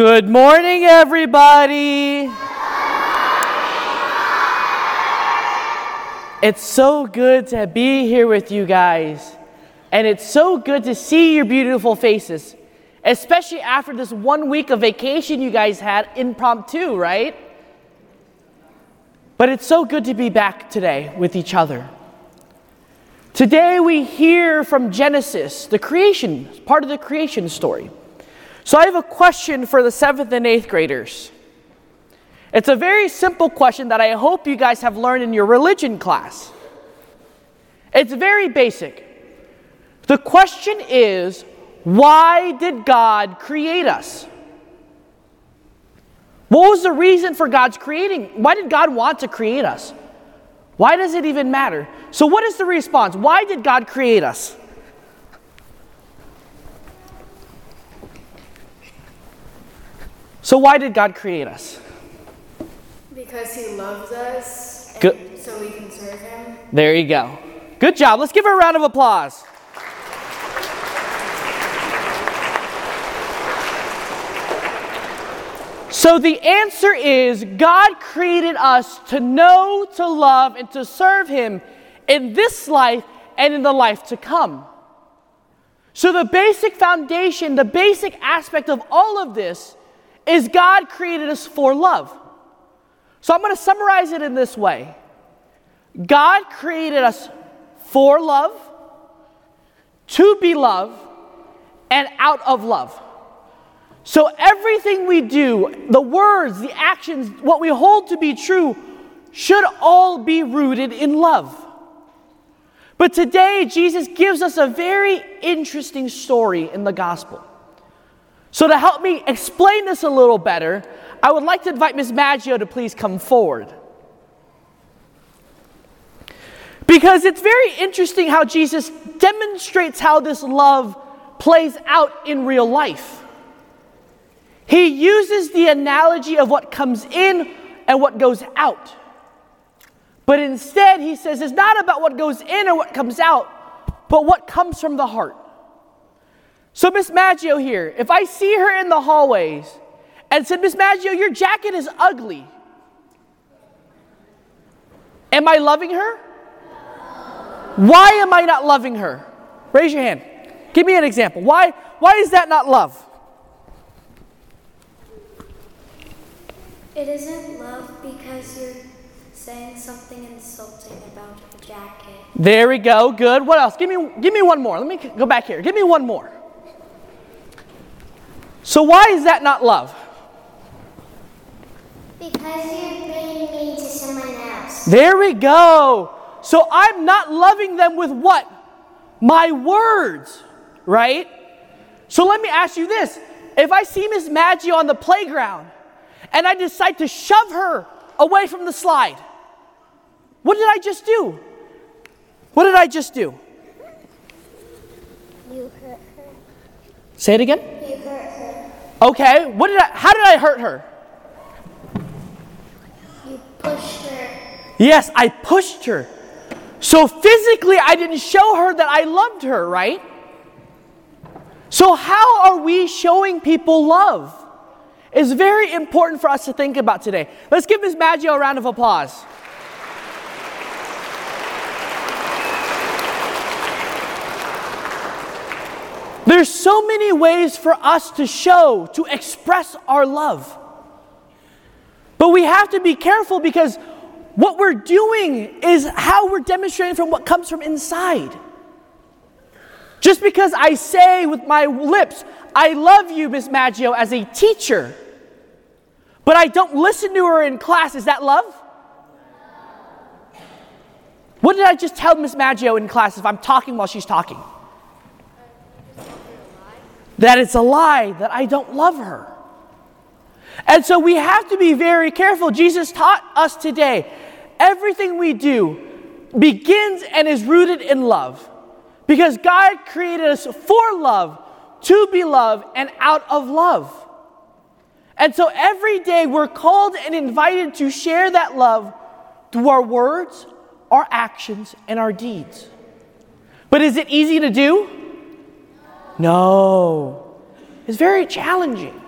Good morning, everybody. It's so good to be here with you guys. And it's so good to see your beautiful faces, especially after this one week of vacation you guys had impromptu, right? But it's so good to be back today with each other. Today we hear from Genesis, the creation, part of the creation story. So I have a question for the seventh and eighth graders. It's a very simple question that I hope you guys have learned in your religion class. It's very basic. The question is why did God create us? What was the reason for God's creating? Why did God want to create us? Why does it even matter? So, what is the response? Why did God create us? So, why did God create us? Because he loves us. Good. So we can serve him. There you go. Good job. Let's give her a round of applause. So the answer is God created us to know, to love, and to serve Him in this life and in the life to come. So the basic foundation, the basic aspect of all of this is God created us for love. So I'm going to summarize it in this way God created us for love, to be love, and out of love. So everything we do, the words, the actions, what we hold to be true, should all be rooted in love. But today, Jesus gives us a very interesting story in the gospel. So, to help me explain this a little better, I would like to invite Ms. Maggio to please come forward. Because it's very interesting how Jesus demonstrates how this love plays out in real life. He uses the analogy of what comes in and what goes out. But instead, he says it's not about what goes in or what comes out, but what comes from the heart. So, Miss Maggio here, if I see her in the hallways and said, Miss Maggio, your jacket is ugly, am I loving her? Why am I not loving her? Raise your hand. Give me an example. Why, why is that not love? It isn't love because you're saying something insulting about a jacket. There we go. Good. What else? Give me, give me one more. Let me go back here. Give me one more. So, why is that not love? Because you're being mean to someone else. There we go. So, I'm not loving them with what? My words, right? So, let me ask you this. If I see Miss Maggio on the playground and I decide to shove her away from the slide, what did I just do? What did I just do? You hurt her. Say it again. You hurt her. Okay. What did I how did I hurt her? You pushed her. Yes, I pushed her. So physically, I didn't show her that I loved her, right? So, how are we showing people love? It's very important for us to think about today. Let's give Ms. Maggio a round of applause. There's so many ways for us to show, to express our love. But we have to be careful because what we're doing is how we're demonstrating from what comes from inside. Just because I say with my lips, I love you, Miss Maggio, as a teacher, but I don't listen to her in class, is that love? What did I just tell Miss Maggio in class if I'm talking while she's talking? That it's a lie, that I don't love her. And so we have to be very careful. Jesus taught us today everything we do begins and is rooted in love. Because God created us for love, to be loved, and out of love. And so every day we're called and invited to share that love through our words, our actions, and our deeds. But is it easy to do? No. It's very challenging.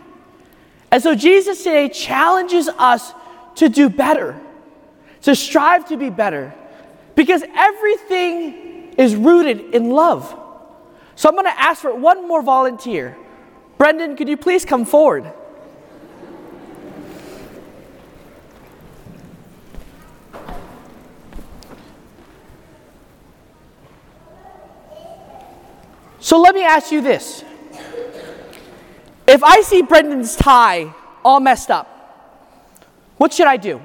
And so Jesus today challenges us to do better, to strive to be better, because everything is rooted in love. So I'm going to ask for one more volunteer. Brendan, could you please come forward? So let me ask you this. If I see Brendan's tie all messed up, what should I do?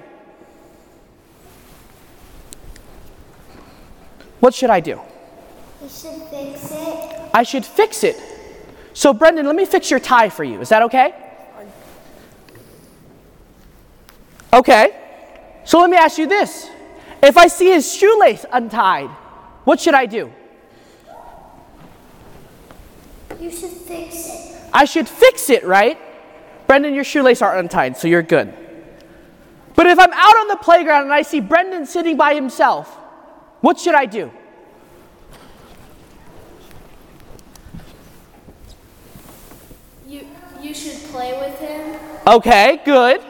What should I do? You should fix it. I should fix it. So, Brendan, let me fix your tie for you. Is that okay? Okay. So, let me ask you this. If I see his shoelace untied, what should I do? You should fix it. I should fix it, right? Brendan, your shoelace aren't untied, so you're good. But if I'm out on the playground and I see Brendan sitting by himself, what should I do? You you should play with him. Okay, good.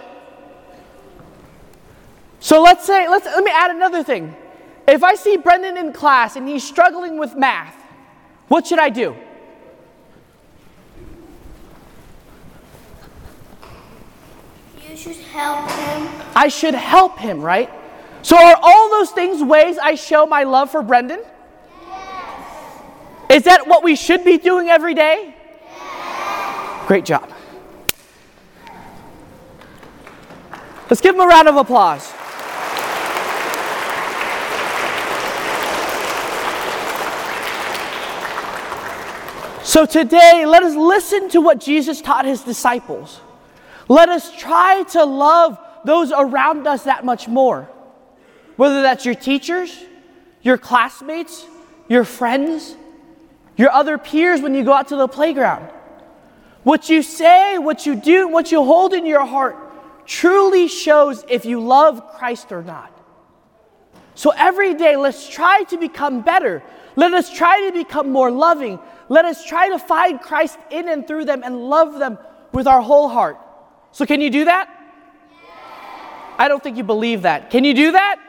So let's say, let's, let me add another thing. If I see Brendan in class and he's struggling with math, what should I do? You should help him. I should help him, right? So are all those things ways I show my love for Brendan? Yes. Is that what we should be doing every day? Yes. Great job. Let's give him a round of applause. So today, let us listen to what Jesus taught his disciples. Let us try to love those around us that much more. Whether that's your teachers, your classmates, your friends, your other peers when you go out to the playground. What you say, what you do, what you hold in your heart truly shows if you love Christ or not. So every day, let's try to become better. Let us try to become more loving. Let us try to find Christ in and through them and love them with our whole heart. So, can you do that? I don't think you believe that. Can you do that?